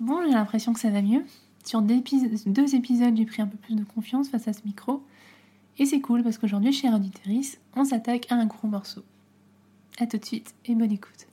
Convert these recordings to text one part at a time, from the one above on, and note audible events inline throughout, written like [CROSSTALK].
Bon, j'ai l'impression que ça va mieux. Sur deux épisodes, j'ai pris un peu plus de confiance face à ce micro. Et c'est cool parce qu'aujourd'hui, chez Auditeris, on s'attaque à un gros morceau. A tout de suite et bonne écoute.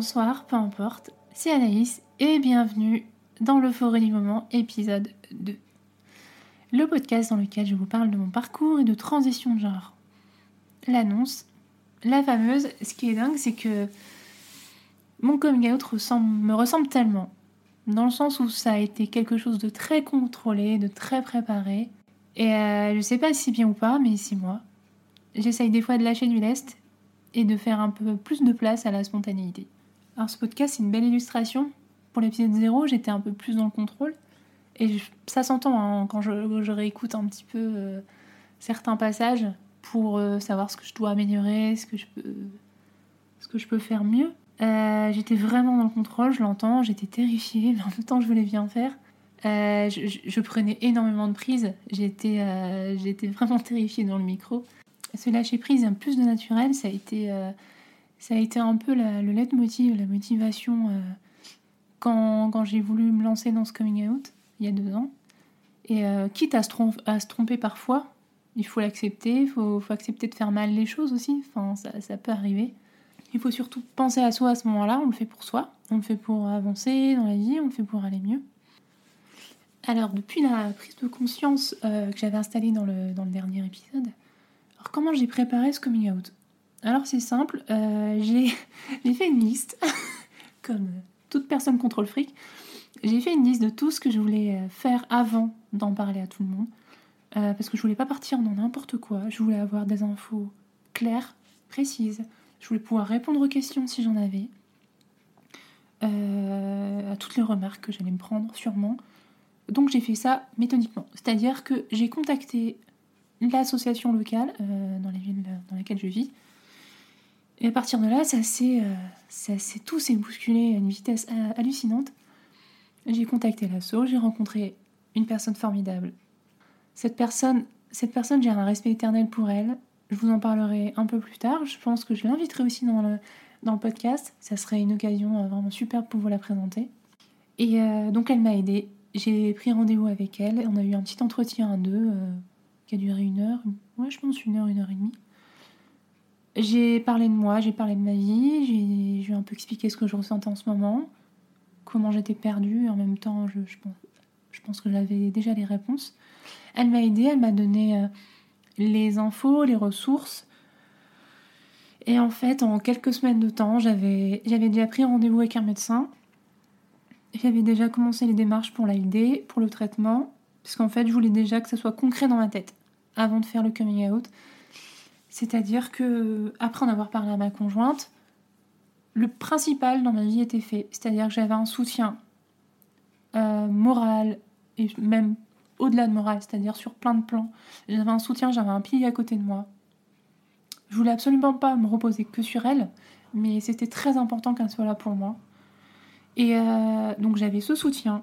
Bonsoir, peu importe, c'est Anaïs et bienvenue dans l'Euphorie du moment, épisode 2. Le podcast dans lequel je vous parle de mon parcours et de transition de genre. L'annonce, la fameuse, ce qui est dingue, c'est que mon coming out me ressemble tellement. Dans le sens où ça a été quelque chose de très contrôlé, de très préparé. Et euh, je sais pas si bien ou pas, mais c'est moi. J'essaye des fois de lâcher du lest et de faire un peu plus de place à la spontanéité. Alors ce podcast, c'est une belle illustration. Pour l'épisode 0, j'étais un peu plus dans le contrôle. Et ça s'entend hein, quand je, réécoute un petit peu euh, certains passages pour euh, savoir ce que je dois améliorer, ce que je peux, ce que je peux faire mieux. Euh, j'étais vraiment dans le contrôle, je l'entends, j'étais terrifiée, mais en même temps je voulais bien faire. Je, prenais énormément de prise, j'étais vraiment [LAUGHS] terrifiée dans le micro ce lâcher prise, un plus de naturel, ça a été, ça a été un peu la, le leitmotiv, la motivation euh, quand, quand j'ai voulu me lancer dans ce coming out il y a deux ans. Et euh, quitte à se, à se, tromper parfois, il faut l'accepter, il faut, faut, accepter de faire mal les choses aussi, enfin, ça, ça peut arriver. Il faut surtout penser à soi à ce moment-là, on le fait pour soi, on le fait pour avancer dans la vie, on le fait pour aller mieux. Alors, depuis la prise de conscience que j'avais installée dans le, dans le dernier épisode, alors comment j'ai préparé ce coming out? Alors c'est simple, euh, j'ai [LAUGHS] fait une liste, [LAUGHS] comme toute personne contrôle fric, j'ai fait une liste de tout ce que je voulais euh, faire avant d'en parler à tout le monde. Euh, parce que je voulais pas partir dans n'importe quoi, je voulais avoir des infos claires, précises, je voulais pouvoir répondre aux questions si j'en avais, à toutes les remarques que j'allais me prendre sûrement. Donc j'ai fait ça méthodiquement, c'est-à-dire que j'ai contacté l'association locale dans la ville dans laquelle je vis. Et à partir de là, ça s'est, euh, tout s'est bousculé à une vitesse euh, hallucinante. J'ai contacté l'asso, j'ai rencontré une personne formidable. Cette personne, cette personne, j'ai un respect éternel pour elle. Je vous en parlerai un peu plus tard. Je pense que je l'inviterai aussi dans le, dans le podcast. Ça serait une occasion vraiment superbe pour vous la présenter. Et donc elle m'a aidée. J'ai pris rendez-vous avec elle. On a eu un petit entretien à deux qui a duré une heure, ouais, je pense une heure, une heure et demie. J'ai parlé de moi, j'ai parlé de ma vie, j'ai un peu expliqué ce que je ressentais en ce moment, comment j'étais perdue, en même temps, je, pense que j'avais déjà les réponses. Elle m'a aidée, elle m'a donné euh, les infos, les ressources. Et en fait, en quelques semaines de temps, j'avais déjà pris rendez-vous avec un médecin. J'avais déjà commencé les démarches pour l'AID, pour le traitement, parce qu'en fait, je voulais déjà que ça soit concret dans ma tête avant de faire le coming out. C'est-à-dire que, après en avoir parlé à ma conjointe, le principal dans ma vie était fait. C'est-à-dire que j'avais un soutien euh, moral et même au-delà de moral, c'est-à-dire sur plein de plans. J'avais un soutien, j'avais un pilier à côté de moi. Je voulais absolument pas me reposer que sur elle, mais c'était très important qu'elle soit là pour moi. Et euh, donc j'avais ce soutien.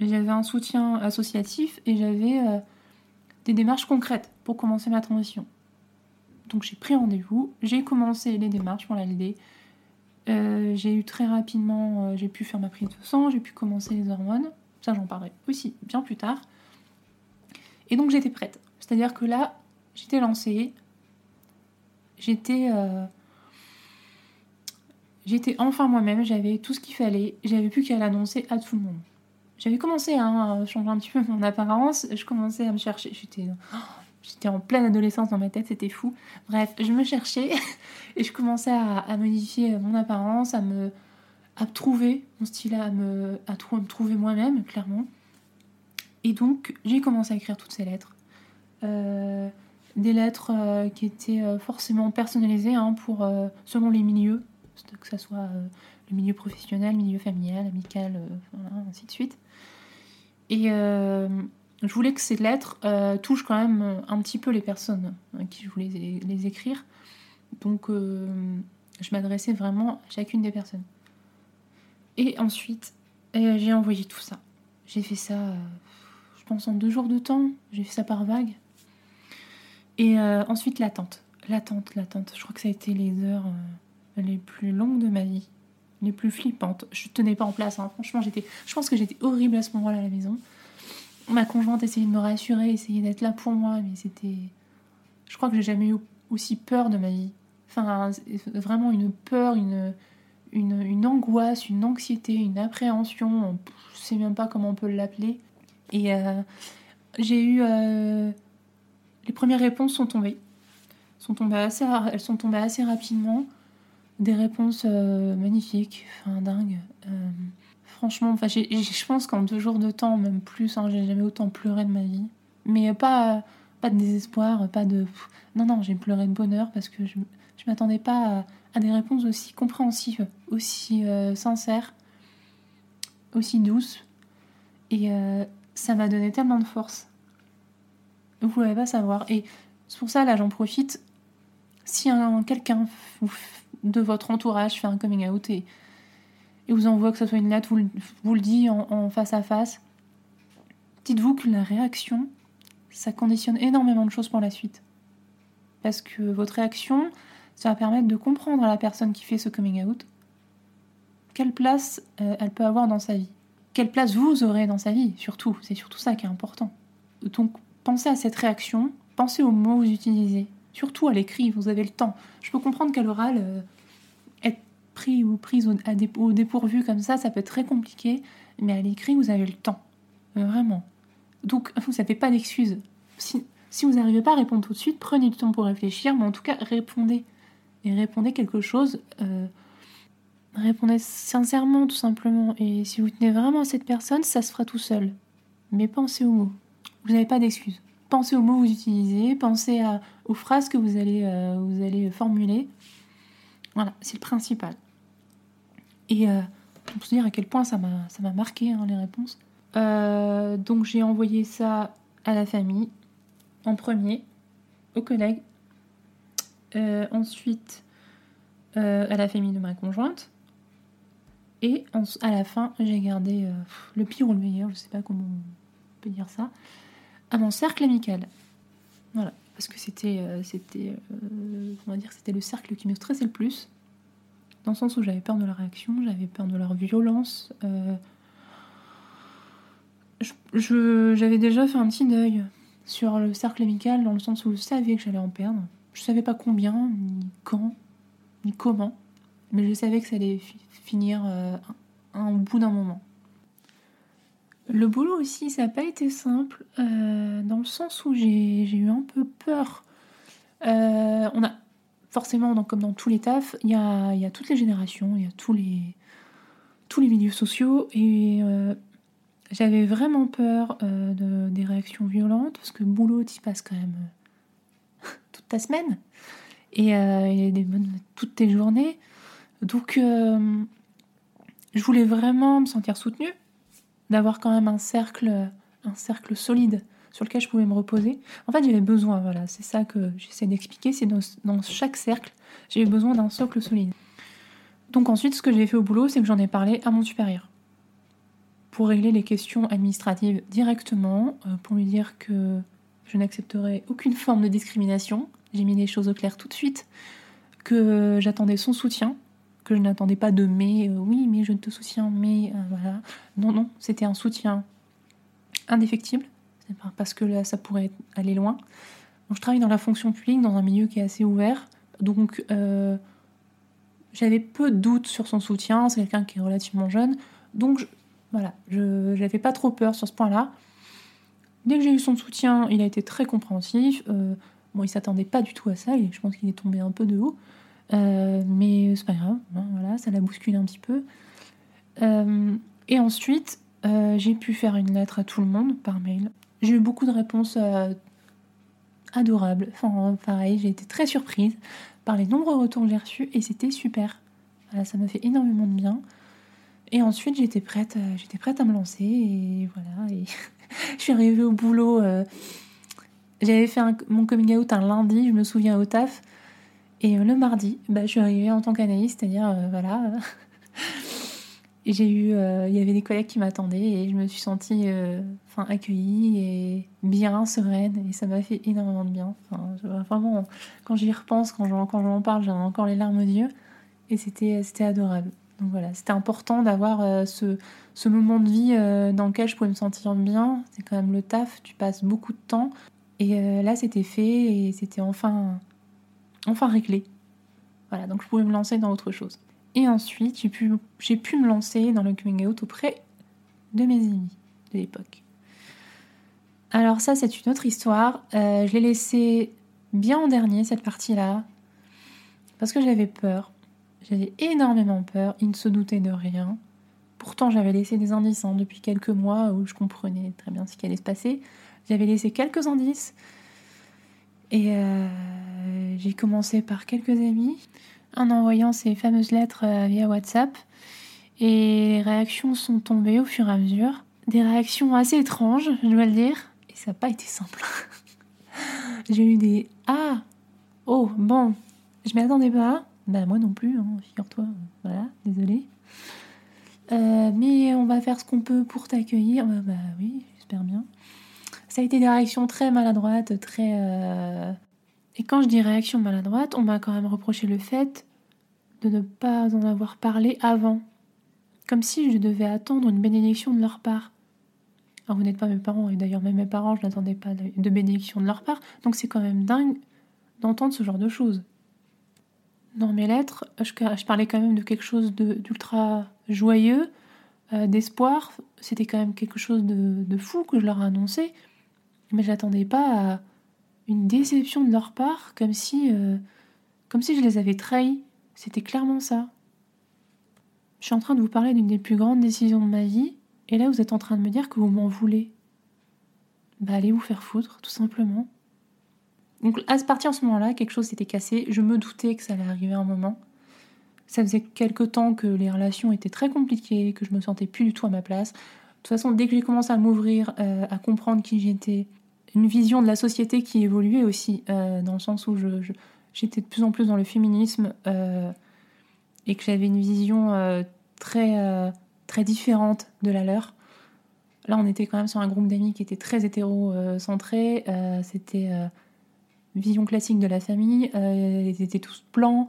J'avais un soutien associatif et j'avais euh, des démarches concrètes pour commencer ma transition. Donc j'ai pris rendez-vous, j'ai commencé les démarches pour la LD. Euh, j'ai eu très rapidement, euh, j'ai pu faire ma prise de sang, j'ai pu commencer les hormones. Ça, j'en parlerai aussi bien plus tard. Et donc j'étais prête. C'est-à-dire que là, j'étais lancée. J'étais. Euh, enfin moi-même, j'avais tout ce qu'il fallait. J'avais plus qu'à l'annoncer à tout le monde. J'avais commencé hein, à changer un petit peu mon apparence, je commençais à me chercher. J'étais, j'étais en pleine adolescence dans ma tête, c'était fou. Bref, je me cherchais [LAUGHS] et je commençais à, modifier mon apparence, à me, à trouver mon style, à me, à me trouver moi-même, clairement. Et donc, j'ai commencé à écrire toutes ces lettres. Euh, des lettres qui étaient forcément personnalisées hein, pour, selon les milieux, que ce soit le milieu professionnel, milieu familial, amical, ainsi de suite. Et je voulais que ces lettres touchent quand même un petit peu les personnes à qui je voulais les écrire. Donc je m'adressais vraiment à chacune des personnes. Et ensuite, j'ai envoyé tout ça. J'ai fait ça, euh, je pense, en deux jours de temps. J'ai fait ça par vague. Et euh, ensuite, l'attente. L'attente, l'attente. Je crois que ça a été les heures euh, les plus longues de ma vie. Les plus flippantes. Je tenais pas en place. Hein. Franchement, j'étais, je pense que j'étais horrible à ce moment-là à la maison. Ma conjointe essayait de me rassurer, essayait d'être là pour moi, mais c'était. Je crois que j'ai jamais eu aussi peur de ma vie. Enfin, vraiment une peur, une, une, angoisse, une anxiété, une appréhension, je sais même pas comment on peut l'appeler. Et euh, j'ai eu. Euh, les premières réponses sont tombées. Sont tombées assez, elles sont tombées assez rapidement. Des réponses euh, magnifiques, enfin dingues. Franchement, enfin, je pense qu'en deux jours de temps, même plus, hein, j'ai jamais autant pleuré de ma vie. Mais pas, pas de désespoir, pas de. Non, non, j'ai pleuré de bonheur parce que je, je m'attendais pas à à des réponses aussi compréhensives, aussi euh, sincères, aussi douces. Et euh, ça m'a donné tellement de force. Vous ne pouvez pas savoir. Et c'est pour ça, là, j'en profite. Si quelqu'un de votre entourage fait un coming out et, et vous envoie que ce soit une lettre, vous, vous le dit en, face à face, dites-vous que la réaction, ça conditionne énormément de choses pour la suite. Parce que votre réaction, ça va permettre de comprendre à la personne qui fait ce coming out quelle place euh, elle peut avoir dans sa vie. Quelle place vous aurez dans sa vie, surtout. C'est surtout ça qui est important. Donc pensez à cette réaction, pensez aux mots que vous utilisez. Surtout à l'écrit, vous avez le temps. Je peux comprendre qu'à l'oral, euh, ou prise au, dépourvu comme ça, ça peut être très compliqué. Mais à l'écrit, vous avez le temps. Euh, vraiment. Donc [LAUGHS] vous n'avez pas d'excuses. Si, vous n'arrivez pas à répondre tout de suite, prenez du temps pour réfléchir, mais en tout cas, répondez et répondez quelque chose. Euh, répondez sincèrement, tout simplement. Et si vous tenez vraiment à cette personne, ça se fera tout seul. Mais pensez aux mots. Vous n'avez pas d'excuses. Pensez aux mots que vous utilisez, pensez aux phrases que vous allez, euh, vous allez formuler. Voilà, c'est le principal. Et euh, pour se dire à quel point ça m'a marqué, hein, les réponses. Euh, donc j'ai envoyé ça à la famille, en premier, aux collègues, euh, ensuite, euh, à la famille de ma conjointe. Et à la fin, j'ai gardé le pire ou le meilleur, je sais pas comment on peut dire ça, à mon cercle amical. Voilà, parce que c'était, on dire, c'était le cercle qui me stressait le plus, dans le sens où j'avais peur de leur réaction, j'avais peur de leur violence. j'avais déjà fait un petit deuil sur le cercle amical, dans le sens où je savais que j'allais en perdre. Je savais pas combien, ni quand, ni comment, mais je savais que ça allait finir euh, un, au bout d'un moment. Le boulot aussi, ça n'a pas été simple, euh, dans le sens où j'ai eu un peu peur. Euh, on a forcément, comme dans tous les tafs, il y a, toutes les générations, il y a tous les, milieux sociaux, et j'avais vraiment peur de, des réactions violentes, parce que boulot, tu passes quand même [LAUGHS] toute ta semaine. Et, euh, toutes tes journées. Donc, euh, je voulais vraiment me sentir soutenue, d'avoir quand même un cercle solide sur lequel je pouvais me reposer. En fait, j'avais besoin, voilà, c'est ça que j'essaie d'expliquer, c'est dans, chaque cercle, j'ai besoin d'un socle solide. Donc ensuite, ce que j'ai fait au boulot, c'est que j'en ai parlé à mon supérieur pour régler les questions administratives directement, euh, pour lui dire que je n'accepterai aucune forme de discrimination. J'ai mis les choses au clair tout de suite. Que j'attendais son soutien. Que je n'attendais pas de mais, euh, oui, mais je te soutiens, mais euh, voilà. Non, non, c'était un soutien indéfectible. Parce que là, ça pourrait aller loin. je travaille dans la fonction publique, dans un milieu qui est assez ouvert. Donc, euh, j'avais peu de doutes sur son soutien. C'est quelqu'un qui est relativement jeune. Donc, voilà, je n'avais pas trop peur sur ce point-là. Dès que j'ai eu son soutien, il a été très compréhensif. Euh, bon, il s'attendait pas du tout à ça, je pense qu'il est tombé un peu de haut. Euh, mais c'est pas grave, hein, voilà, ça l'a bousculé un petit peu. Et ensuite, j'ai pu faire une lettre à tout le monde par mail. J'ai eu beaucoup de réponses adorable. Enfin, pareil, j'ai été très surprise par les nombreux retours que j'ai reçus et c'était super. Voilà, ça m'a fait énormément de bien. Et ensuite, j'étais prête, euh, j'étais prête à me lancer et voilà. [LAUGHS] Je suis arrivée au boulot. Euh, j'avais fait mon coming out un lundi, je me souviens au taf. Et euh, le mardi, bah, je suis arrivée en tant qu'analyste, c'est-à-dire, voilà. J'ai eu, il y avait des collègues qui m'attendaient et je me suis sentie, enfin, accueillie et bien sereine et ça m'a fait énormément de bien. Vraiment, quand j'y repense, quand j'en, quand parle, j'ai encore les larmes aux yeux et c'était, adorable. Donc voilà, c'était important d'avoir euh, ce, ce, moment de vie euh, dans lequel je pouvais me sentir bien. C'est quand même le taf, tu passes beaucoup de temps. Et euh, là, c'était fait et c'était enfin, enfin réglé. Voilà, donc je pouvais me lancer dans autre chose. Et ensuite, j'ai pu, me lancer dans le coming out auprès de mes amis de l'époque. Alors ça, c'est une autre histoire. je l'ai laissé bien en dernier, cette partie-là, parce que j'avais peur. J'avais énormément peur, il ne se doutait de rien. Pourtant, j'avais laissé des indices hein, depuis quelques mois où je comprenais très bien ce qui allait se passer. J'avais laissé quelques indices et euh, j'ai commencé par quelques amis en envoyant ces fameuses lettres euh, via WhatsApp. Et les réactions sont tombées au fur et à mesure. Des réactions assez étranges, je dois le dire. Et ça n'a pas été simple. [LAUGHS] j'ai eu des Ah Oh, bon, je m'y attendais pas. Bah moi non plus, hein, figure-toi. Voilà, désolé. Euh, mais on va faire ce qu'on peut pour t'accueillir. Bah, bah, oui, j'espère bien. Ça a été des réactions très maladroites, très... Euh, et quand je dis réaction maladroite, on m'a quand même reproché le fait de ne pas en avoir parlé avant. Comme si je devais attendre une bénédiction de leur part. Alors vous n'êtes pas mes parents, et d'ailleurs même mes parents, je n'attendais pas de bénédiction de leur part. Donc c'est quand même dingue d'entendre ce genre de choses dans mes lettres, je, parlais quand même de quelque chose d'ultra joyeux, euh, d'espoir. C'était quand même quelque chose de, fou que je leur ai annoncé. Mais j'attendais pas à une déception de leur part, comme si, euh, comme si je les avais trahis. C'était clairement ça. Je suis en train de vous parler d'une des plus grandes décisions de ma vie, et là vous êtes en train de me dire que vous m'en voulez. Bah allez vous faire foutre, tout simplement. Donc à partir de ce moment-là, quelque chose s'était cassé. Je me doutais que ça allait arriver un moment. Ça faisait quelque temps que les relations étaient très compliquées, que je me sentais plus du tout à ma place. De toute façon, dès que j'ai commencé à m'ouvrir, euh, à comprendre qui j'étais, une vision de la société qui évoluait aussi, euh, dans le sens où j'étais de plus en plus dans le féminisme euh, et que j'avais une vision très, très différente de la leur. Là, on était quand même sur un groupe d'amis qui était très hétéro-centré. C'était vision classique de la famille. Euh, ils étaient tous blancs,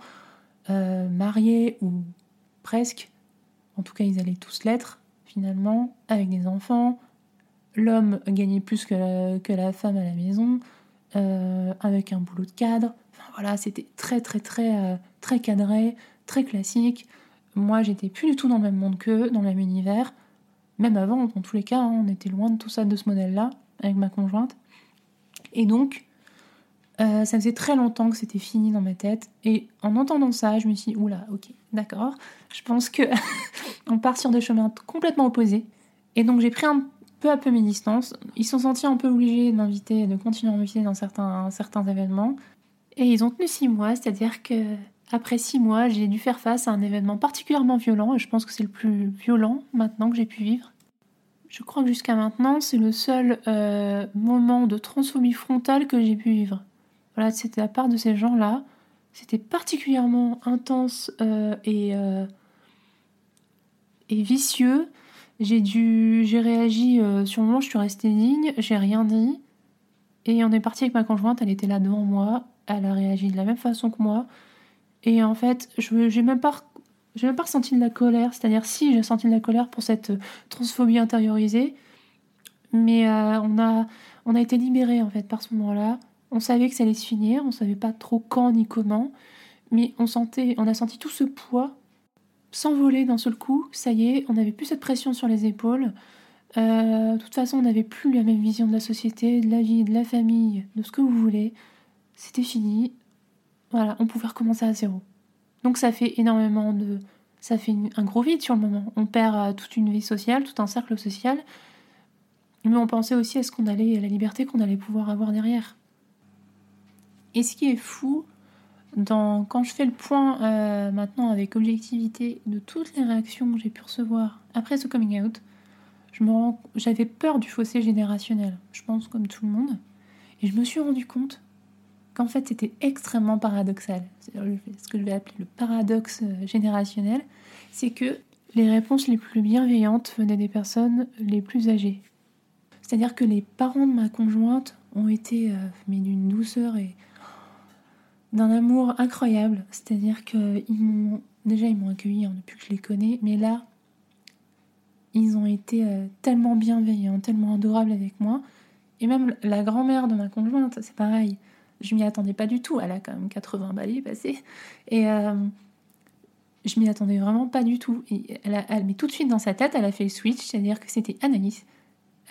euh, mariés ou presque. En tout cas, ils allaient tous l'être finalement, avec des enfants. L'homme gagnait plus que la, que la, femme à la maison, euh, avec un boulot de cadre. Enfin voilà, c'était très très très très cadré, très classique. Moi, j'étais plus du tout dans le même monde qu'eux, dans le même univers. Même avant, dans tous les cas, hein, on était loin de tout ça, de ce modèle-là, avec ma conjointe. Et donc, euh, ça faisait très longtemps que c'était fini dans ma tête. Et en entendant ça, je me suis dit, oula, ok, d'accord. Je pense que [LAUGHS] on part sur des chemins complètement opposés. Et donc j'ai pris un peu à peu mes distances. Ils se sont sentis un peu obligés de m'inviter, de continuer à m'inviter dans certains, certains événements. Et ils ont tenu six mois, c'est-à-dire que après six mois, j'ai dû faire face à un événement particulièrement violent. Et je pense que c'est le plus violent maintenant que j'ai pu vivre. Je crois que jusqu'à maintenant, c'est le seul euh, moment de transphobie frontale que j'ai pu vivre. Voilà, c'était la part de ces gens-là. C'était particulièrement intense euh, et, euh, et vicieux. J'ai dû, j'ai réagi euh, sur le moment, je suis restée digne, j'ai rien dit. Et on est parti avec ma conjointe, elle était là devant moi, elle a réagi de la même façon que moi. Et en fait, je j'ai même pas j'ai même ressenti de la colère, c'est-à-dire si j'ai senti de la colère pour cette transphobie intériorisée, mais on a on a été libérés en fait par ce moment-là. On savait que ça allait se finir, on savait pas trop quand ni comment, mais on sentait, on a senti tout ce poids s'envoler d'un seul coup. Ça y est, on n'avait plus cette pression sur les épaules. Euh, de toute façon, on n'avait plus la même vision de la société, de la vie, de la famille, de ce que vous voulez. C'était fini. Voilà, on pouvait recommencer à zéro. Donc ça fait énormément de... Ça fait un gros vide sur le moment. On perd euh, toute une vie sociale, tout un cercle social. Mais on pensait aussi à ce qu'on allait, à la liberté qu'on allait pouvoir avoir derrière. Et ce qui est fou, dans, quand je fais le point euh, maintenant avec objectivité de toutes les réactions que j'ai pu recevoir après ce coming out, j'avais peur du fossé générationnel, je pense comme tout le monde, et je me suis rendu compte qu'en fait c'était extrêmement paradoxal. Ce que je vais appeler le paradoxe euh, générationnel, c'est que les réponses les plus bienveillantes venaient des personnes les plus âgées. C'est-à-dire que les parents de ma conjointe ont été euh, mais d'une douceur et d'un amour incroyable. C'est-à-dire qu'ils m'ont déjà ils m'ont accueilli hein, depuis que je les connais, mais là ils ont été euh, tellement bienveillants, tellement adorables avec moi. Et même la grand-mère de ma conjointe, c'est pareil. Je m'y attendais pas du tout. Elle a quand même 80 balais passés. Et euh, je m'y attendais vraiment pas du tout. Et elle, a, tout de suite dans sa tête, elle a fait le switch, c'est-à-dire que c'était Anaïs.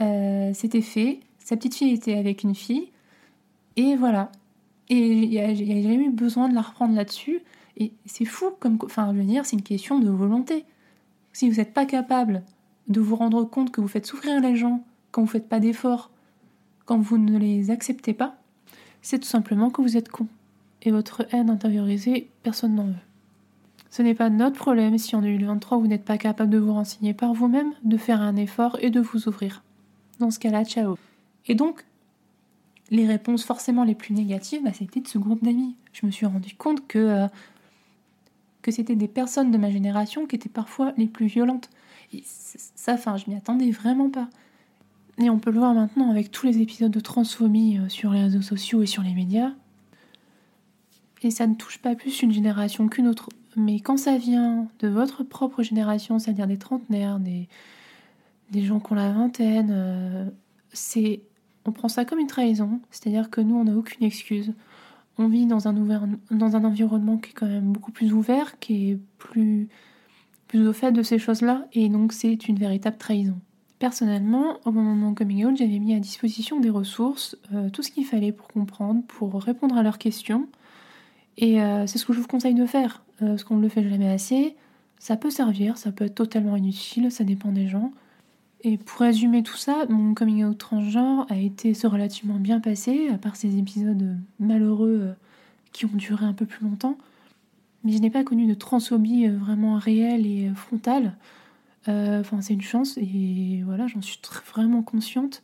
Euh, c'était fait. Sa petite fille était avec une fille. Et voilà. Et il n'y a, jamais eu besoin de la reprendre là-dessus. Et c'est fou, comme, enfin, je veux dire, c'est une question de volonté. Si vous n'êtes pas capable de vous rendre compte que vous faites souffrir les gens quand vous ne faites pas d'efforts, quand vous ne les acceptez pas, c'est tout simplement que vous êtes con. Et votre haine intériorisée, personne n'en veut. Ce n'est pas notre problème si en 2023 vous n'êtes pas capable de vous renseigner par vous-même, de faire un effort et de vous ouvrir. Dans ce cas-là, ciao. Et donc, les réponses forcément les plus négatives, bah, c'était de ce groupe d'amis. Je me suis rendu compte que, euh, que c'était des personnes de ma génération qui étaient parfois les plus violentes. Et ça, enfin, je m'y attendais vraiment pas. Et on peut le voir maintenant avec tous les épisodes de transphobie euh, sur les réseaux sociaux et sur les médias. Et ça ne touche pas plus une génération qu'une autre. Mais quand ça vient de votre propre génération, c'est-à-dire des trentenaires, des, des gens qui ont la vingtaine, euh, c'est, on prend ça comme une trahison. C'est-à-dire que nous, on n'a aucune excuse. On vit dans un, ouvert, dans un environnement qui est quand même beaucoup plus ouvert, qui est plus plus au fait de ces choses-là, et donc c'est une véritable trahison. Personnellement, au moment de mon coming out, j'avais mis à disposition des ressources, euh, tout ce qu'il fallait pour comprendre, pour répondre à leurs questions, et euh, c'est ce que je vous conseille de faire, euh, parce qu'on ne le fait jamais assez. Ça peut servir, ça peut être totalement inutile, ça dépend des gens. Et pour résumer tout ça, mon coming out transgenre a été relativement bien passé, à part ces épisodes malheureux qui ont duré un peu plus longtemps mais je n'ai pas connu de transphobie euh, vraiment réelle et euh, frontale. Euh, enfin, c'est une chance et voilà, j'en suis vraiment consciente.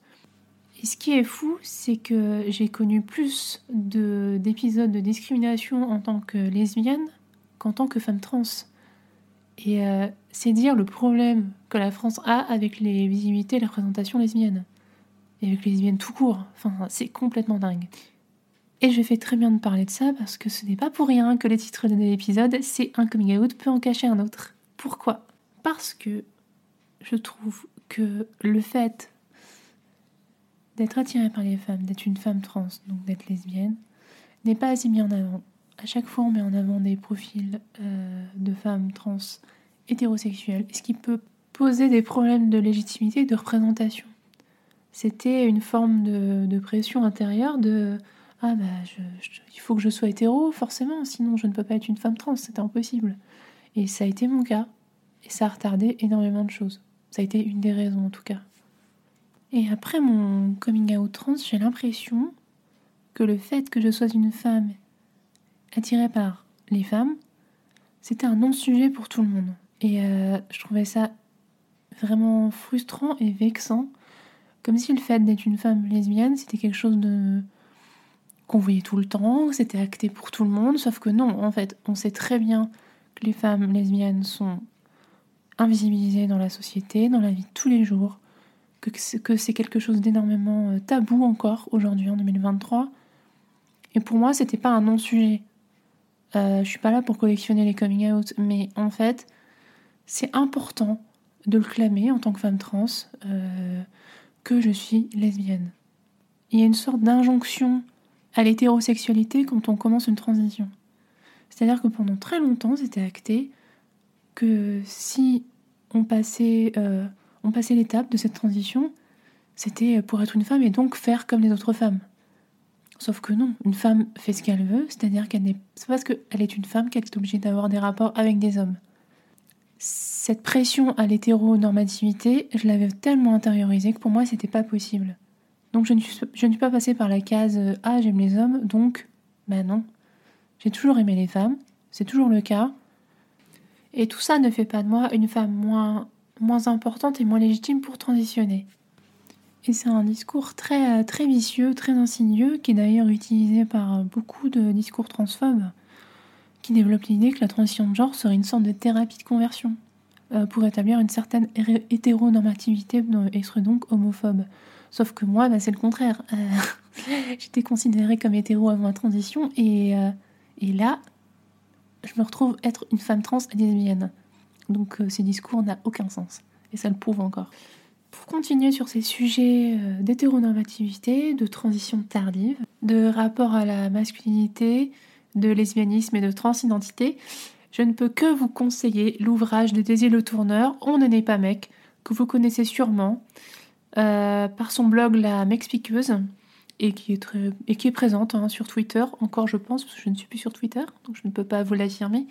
Et ce qui est fou, c'est que j'ai connu plus d'épisodes de, discrimination en tant que lesbienne qu'en tant que femme trans. Et c'est dire le problème que la France a avec les visibilités et la représentation lesbienne. Et avec les lesbiennes tout court. Enfin, c'est complètement dingue. Et je fais très bien de parler de ça parce que ce n'est pas pour rien que le titre de l'épisode, c'est un coming out peut en cacher un autre. Pourquoi? Parce que je trouve que le fait d'être attiré par les femmes, d'être une femme trans, donc d'être lesbienne, n'est pas assez mis en avant. À chaque fois, on met en avant des profils euh, de femmes trans hétérosexuelles, ce qui peut poser des problèmes de légitimité et de représentation. C'était une forme de, pression intérieure de ah bah il faut que je sois hétéro forcément, sinon je ne peux pas être une femme trans, c'est impossible. Et ça a été mon cas, et ça a retardé énormément de choses. Ça a été une des raisons en tout cas. Et après mon coming out trans, j'ai l'impression que le fait que je sois une femme attirée par les femmes, c'était un non-sujet pour tout le monde. Et euh, je trouvais ça vraiment frustrant et vexant, comme si le fait d'être une femme lesbienne, c'était quelque chose de qu'on voyait tout le temps, c'était acté pour tout le monde, sauf que non, en fait, on sait très bien que les femmes lesbiennes sont invisibilisées dans la société, dans la vie de tous les jours, que c'est quelque chose d'énormément euh, tabou encore aujourd'hui en 2023. Et pour moi, c'était pas un non-sujet. Euh, je suis pas là pour collectionner les coming out, mais en fait, c'est important de le clamer en tant que femme trans euh, que je suis lesbienne. Il y a une sorte d'injonction à l'hétérosexualité quand on commence une transition. C'est-à-dire que pendant très longtemps, c'était acté que si on passait, euh, on passait l'étape de cette transition, c'était pour être une femme et donc faire comme les autres femmes. Sauf que non, une femme fait ce qu'elle veut, c'est-à-dire qu'elle n'est. C'est parce qu'elle est une femme qu'elle est obligée d'avoir des rapports avec des hommes. Cette pression à l'hétéronormativité, je l'avais tellement intériorisée que pour moi, c'était pas possible. Donc je ne, suis, pas passée par la case euh, Ah, j'aime les hommes, donc Ben non. J'ai toujours aimé les femmes, c'est toujours le cas. Et tout ça ne fait pas de moi une femme moins, importante et moins légitime pour transitionner. Et c'est un discours très, très vicieux, très insidieux, qui est d'ailleurs utilisé par beaucoup de discours transphobes, qui développent l'idée que la transition de genre serait une sorte de thérapie de conversion, euh, pour établir une certaine hétéronormativité et serait donc homophobe. Sauf que moi, bah, c'est le contraire. Euh, [LAUGHS] j'étais considérée comme hétéro avant la transition, et, euh, et là, je me retrouve être une femme trans lesbienne. Donc ces discours n'ont aucun sens. Et ça le prouve encore. Pour continuer sur ces sujets d'hétéronormativité, de transition tardive, de rapport à la masculinité, de lesbianisme et de transidentité, je ne peux que vous conseiller l'ouvrage de Daisy Le Tourneur, On ne n'est pas mec, que vous connaissez sûrement, euh, par son blog La Mexpiqueuse, et qui est, très, et qui est présente hein, sur Twitter, encore je pense, parce que je ne suis plus sur Twitter, donc je ne peux pas vous l'affirmer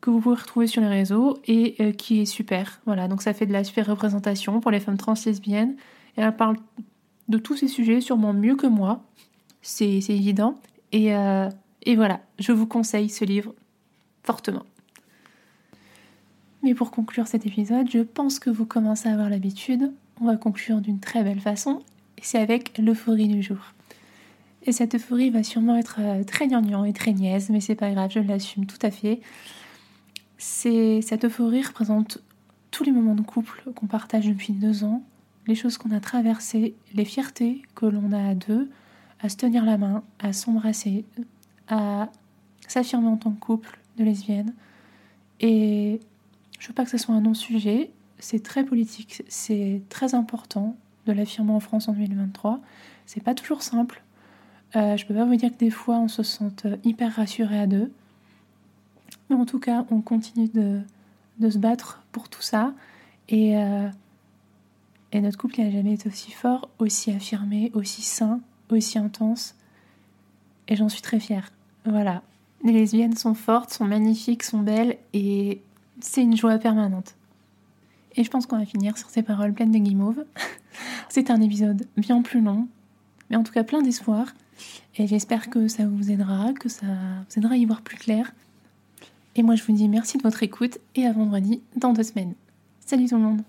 que vous pouvez retrouver sur les réseaux et euh, qui est super. Voilà, donc ça fait de la super représentation pour les femmes trans lesbiennes. Et elle parle de tous ces sujets sûrement mieux que moi, c'est évident. Et, euh, et voilà, je vous conseille ce livre fortement. Mais pour conclure cet épisode, je pense que vous commencez à avoir l'habitude. On va conclure d'une très belle façon, c'est avec l'euphorie du jour. Et cette euphorie va sûrement être euh, très gnangnan et très niaise, mais c'est pas grave, je l'assume tout à fait cette euphorie représente tous les moments de couple qu'on partage depuis deux ans, les choses qu'on a traversées, les fiertés que l'on a à deux, à se tenir la main, à s'embrasser, à s'affirmer en tant que couple de lesbiennes. Et je veux pas que ce soit un non-sujet, c'est très politique, c'est très important de l'affirmer en France en 2023. C'est pas toujours simple. Euh, je peux pas vous dire que des fois on se sente hyper rassuré à deux. Mais en tout cas, on continue de, se battre pour tout ça. Et, euh, et notre couple n'a jamais été aussi fort, aussi affirmé, aussi sain, aussi intense. Et j'en suis très fière. Voilà. Les lesbiennes sont fortes, sont magnifiques, sont belles et c'est une joie permanente. Et je pense qu'on va finir sur ces paroles pleines de guimauve. [LAUGHS] c'est un épisode bien plus long, mais en tout cas plein d'espoir. Et j'espère que ça vous aidera, que ça vous aidera à y voir plus clair. Et moi, je vous dis merci de votre écoute et à vendredi dans deux semaines. Salut tout le monde